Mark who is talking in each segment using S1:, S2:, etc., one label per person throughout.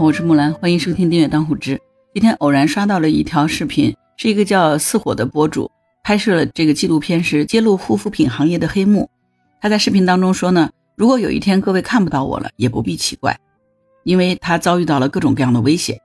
S1: 我是木兰，欢迎收听订阅当户知。今天偶然刷到了一条视频，是一个叫似火的博主拍摄了这个纪录片，是揭露护肤品行业的黑幕。他在视频当中说呢，如果有一天各位看不到我了，也不必奇怪，因为他遭遇到了各种各样的危险。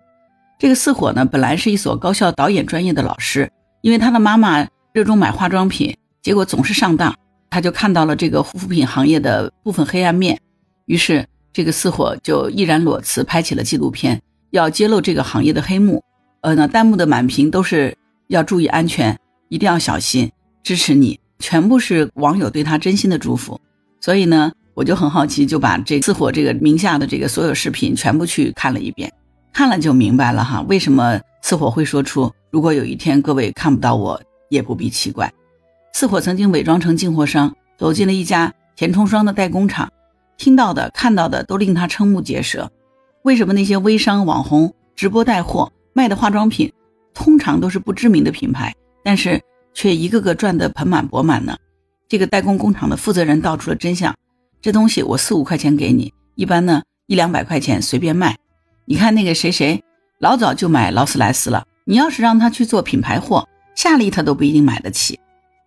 S1: 这个似火呢，本来是一所高校导演专业的老师，因为他的妈妈热衷买化妆品，结果总是上当，他就看到了这个护肤品行业的部分黑暗面，于是。这个似火就毅然裸辞，拍起了纪录片，要揭露这个行业的黑幕。呃，那弹幕的满屏都是要注意安全，一定要小心，支持你，全部是网友对他真心的祝福。所以呢，我就很好奇，就把这似火这个名下的这个所有视频全部去看了一遍，看了就明白了哈，为什么似火会说出如果有一天各位看不到我，也不必奇怪。似火曾经伪装成进货商，走进了一家填充霜的代工厂。听到的、看到的都令他瞠目结舌。为什么那些微商、网红直播带货卖的化妆品，通常都是不知名的品牌，但是却一个个赚得盆满钵满呢？这个代工工厂的负责人道出了真相：这东西我四五块钱给你，一般呢一两百块钱随便卖。你看那个谁谁，老早就买劳斯莱斯了，你要是让他去做品牌货，夏利他都不一定买得起。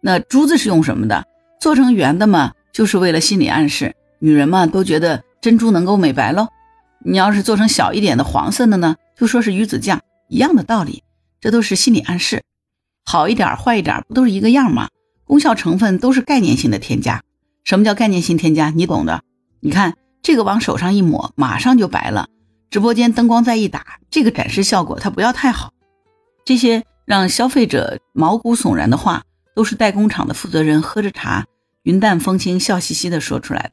S1: 那珠子是用什么的？做成圆的嘛，就是为了心理暗示。女人嘛，都觉得珍珠能够美白喽。你要是做成小一点的黄色的呢，就说是鱼子酱，一样的道理。这都是心理暗示。好一点坏一点，不都是一个样吗？功效成分都是概念性的添加。什么叫概念性添加？你懂的。你看这个往手上一抹，马上就白了。直播间灯光再一打，这个展示效果它不要太好。这些让消费者毛骨悚然的话，都是代工厂的负责人喝着茶，云淡风轻，笑嘻嘻的说出来的。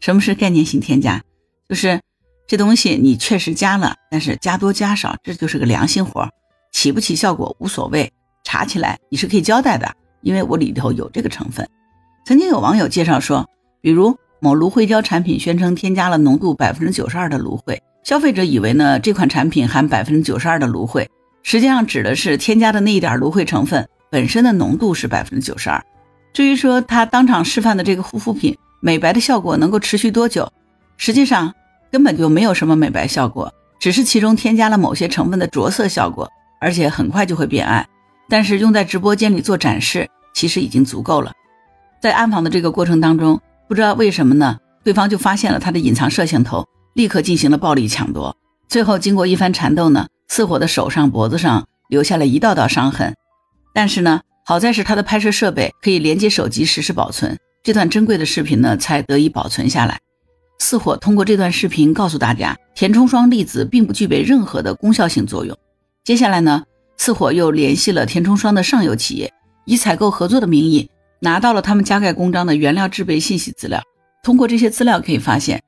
S1: 什么是概念性添加？就是这东西你确实加了，但是加多加少，这就是个良心活，起不起效果无所谓，查起来你是可以交代的，因为我里头有这个成分。曾经有网友介绍说，比如某芦荟胶产品宣称添加了浓度百分之九十二的芦荟，消费者以为呢这款产品含百分之九十二的芦荟，实际上指的是添加的那一点芦荟成分本身的浓度是百分之九十二。至于说他当场示范的这个护肤品。美白的效果能够持续多久？实际上根本就没有什么美白效果，只是其中添加了某些成分的着色效果，而且很快就会变暗。但是用在直播间里做展示，其实已经足够了。在暗访的这个过程当中，不知道为什么呢，对方就发现了他的隐藏摄像头，立刻进行了暴力抢夺。最后经过一番缠斗呢，似火的手上、脖子上留下了一道道伤痕。但是呢，好在是他的拍摄设备可以连接手机实时保存。这段珍贵的视频呢，才得以保存下来。似火通过这段视频告诉大家，填充霜粒子并不具备任何的功效性作用。接下来呢，似火又联系了填充霜的上游企业，以采购合作的名义拿到了他们加盖公章的原料制备信息资料。通过这些资料可以发现，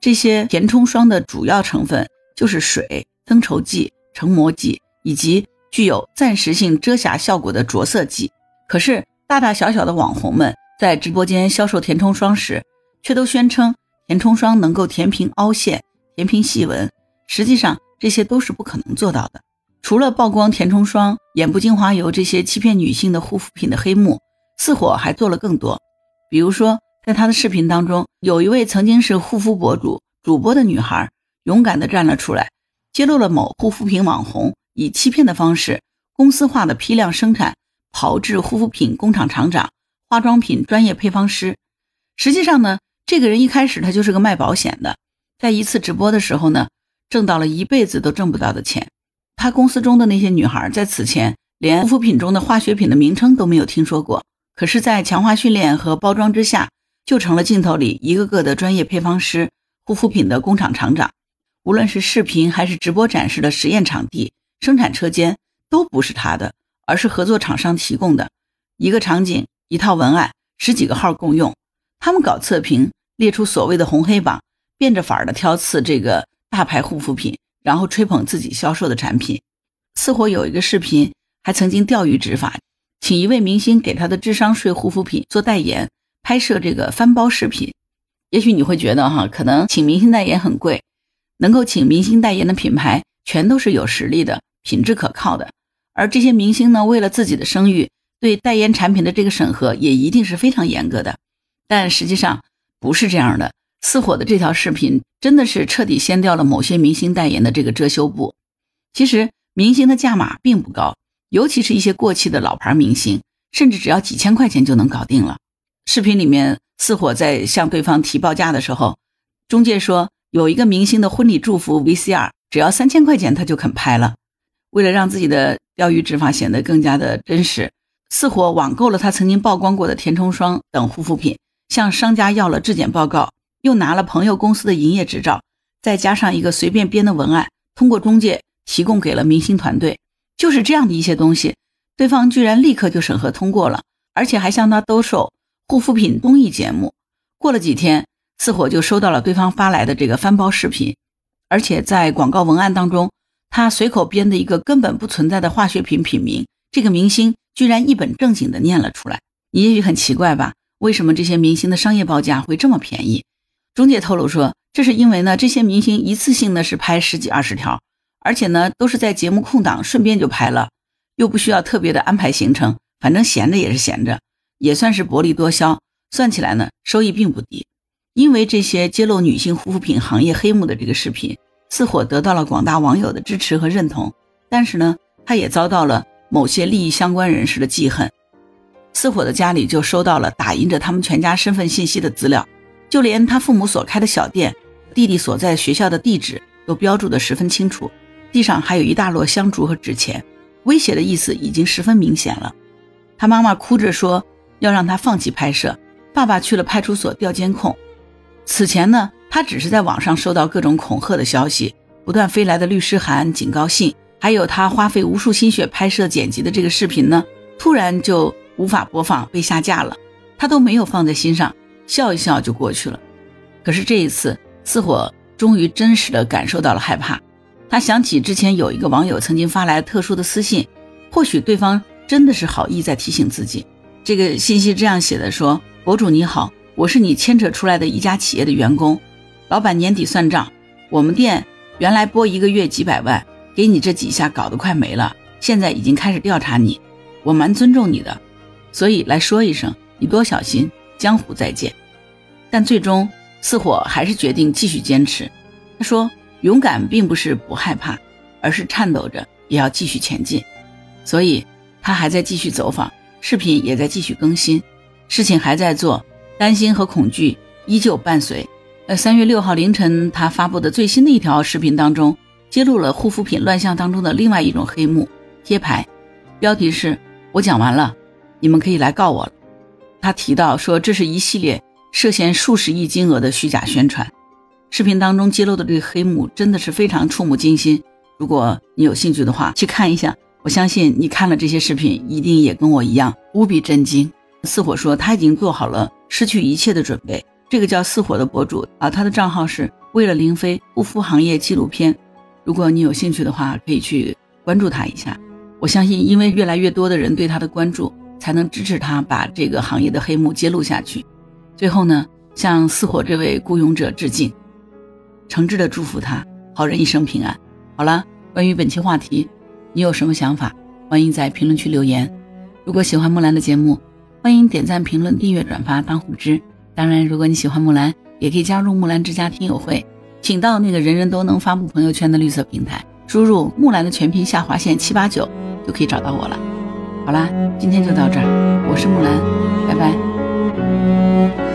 S1: 这些填充霜的主要成分就是水、增稠剂、成膜剂以及具有暂时性遮瑕效果的着色剂。可是大大小小的网红们。在直播间销售填充霜时，却都宣称填充霜能够填平凹陷、填平细纹，实际上这些都是不可能做到的。除了曝光填充霜、眼部精华油这些欺骗女性的护肤品的黑幕，似火还做了更多。比如说，在他的视频当中，有一位曾经是护肤博主、主播的女孩，勇敢地站了出来，揭露了某护肤品网红以欺骗的方式、公司化的批量生产、炮制护肤品工厂厂长。化妆品专业配方师，实际上呢，这个人一开始他就是个卖保险的，在一次直播的时候呢，挣到了一辈子都挣不到的钱。他公司中的那些女孩在此前连护肤品中的化学品的名称都没有听说过，可是，在强化训练和包装之下，就成了镜头里一个个的专业配方师、护肤品的工厂厂长。无论是视频还是直播展示的实验场地、生产车间，都不是他的，而是合作厂商提供的一个场景。一套文案，十几个号共用，他们搞测评，列出所谓的红黑榜，变着法儿的挑刺这个大牌护肤品，然后吹捧自己销售的产品。似乎有一个视频，还曾经钓鱼执法，请一位明星给他的智商税护肤品做代言，拍摄这个翻包视频。也许你会觉得哈，可能请明星代言很贵，能够请明星代言的品牌全都是有实力的、品质可靠的，而这些明星呢，为了自己的声誉。对代言产品的这个审核也一定是非常严格的，但实际上不是这样的。似火的这条视频真的是彻底掀掉了某些明星代言的这个遮羞布。其实明星的价码并不高，尤其是一些过气的老牌明星，甚至只要几千块钱就能搞定了。视频里面似火在向对方提报价的时候，中介说有一个明星的婚礼祝福 VCR，只要三千块钱他就肯拍了。为了让自己的钓鱼执法显得更加的真实，似火网购了他曾经曝光过的填充霜等护肤品，向商家要了质检报告。又拿了朋友公司的营业执照，再加上一个随便编的文案，通过中介提供给了明星团队。就是这样的一些东西，对方居然立刻就审核通过了，而且还向他兜售护肤品综艺节目。过了几天，似火就收到了对方发来的这个翻包视频，而且在广告文案当中，他随口编的一个根本不存在的化学品品名，这个明星居然一本正经的念了出来。你也许很奇怪吧？为什么这些明星的商业报价会这么便宜？中介透露说，这是因为呢，这些明星一次性呢是拍十几二十条，而且呢都是在节目空档顺便就拍了，又不需要特别的安排行程，反正闲着也是闲着，也算是薄利多销。算起来呢，收益并不低。因为这些揭露女性护肤品行业黑幕的这个视频，似火得到了广大网友的支持和认同，但是呢，他也遭到了某些利益相关人士的记恨。似火的家里就收到了打印着他们全家身份信息的资料。就连他父母所开的小店，弟弟所在学校的地址都标注得十分清楚，地上还有一大摞香烛和纸钱，威胁的意思已经十分明显了。他妈妈哭着说要让他放弃拍摄，爸爸去了派出所调监控。此前呢，他只是在网上收到各种恐吓的消息，不断飞来的律师函、警告信，还有他花费无数心血拍摄剪辑的这个视频呢，突然就无法播放，被下架了，他都没有放在心上。笑一笑就过去了，可是这一次，似火终于真实的感受到了害怕。他想起之前有一个网友曾经发来特殊的私信，或许对方真的是好意在提醒自己。这个信息这样写的：说，博主你好，我是你牵扯出来的一家企业的员工，老板年底算账，我们店原来播一个月几百万，给你这几下搞得快没了，现在已经开始调查你，我蛮尊重你的，所以来说一声，你多小心。江湖再见，但最终似火还是决定继续坚持。他说：“勇敢并不是不害怕，而是颤抖着也要继续前进。”所以，他还在继续走访，视频也在继续更新，事情还在做，担心和恐惧依旧伴随。呃，三月六号凌晨，他发布的最新的一条视频当中，揭露了护肤品乱象当中的另外一种黑幕——贴牌，标题是“我讲完了，你们可以来告我了”。他提到说，这是一系列涉嫌数十亿金额的虚假宣传。视频当中揭露的这个黑幕真的是非常触目惊心。如果你有兴趣的话，去看一下。我相信你看了这些视频，一定也跟我一样无比震惊。似火说他已经做好了失去一切的准备。这个叫似火的博主啊，他的账号是为了林飞护肤行业纪录片。如果你有兴趣的话，可以去关注他一下。我相信，因为越来越多的人对他的关注。才能支持他把这个行业的黑幕揭露下去。最后呢，向似火这位孤勇者致敬，诚挚的祝福他好人一生平安。好了，关于本期话题，你有什么想法？欢迎在评论区留言。如果喜欢木兰的节目，欢迎点赞、评论、订阅、转发当虎之。当然，如果你喜欢木兰，也可以加入木兰之家听友会，请到那个人人都能发布朋友圈的绿色平台，输入木兰的全拼下划线七八九，就可以找到我了。好啦，今天就到这儿，我是木兰，拜拜。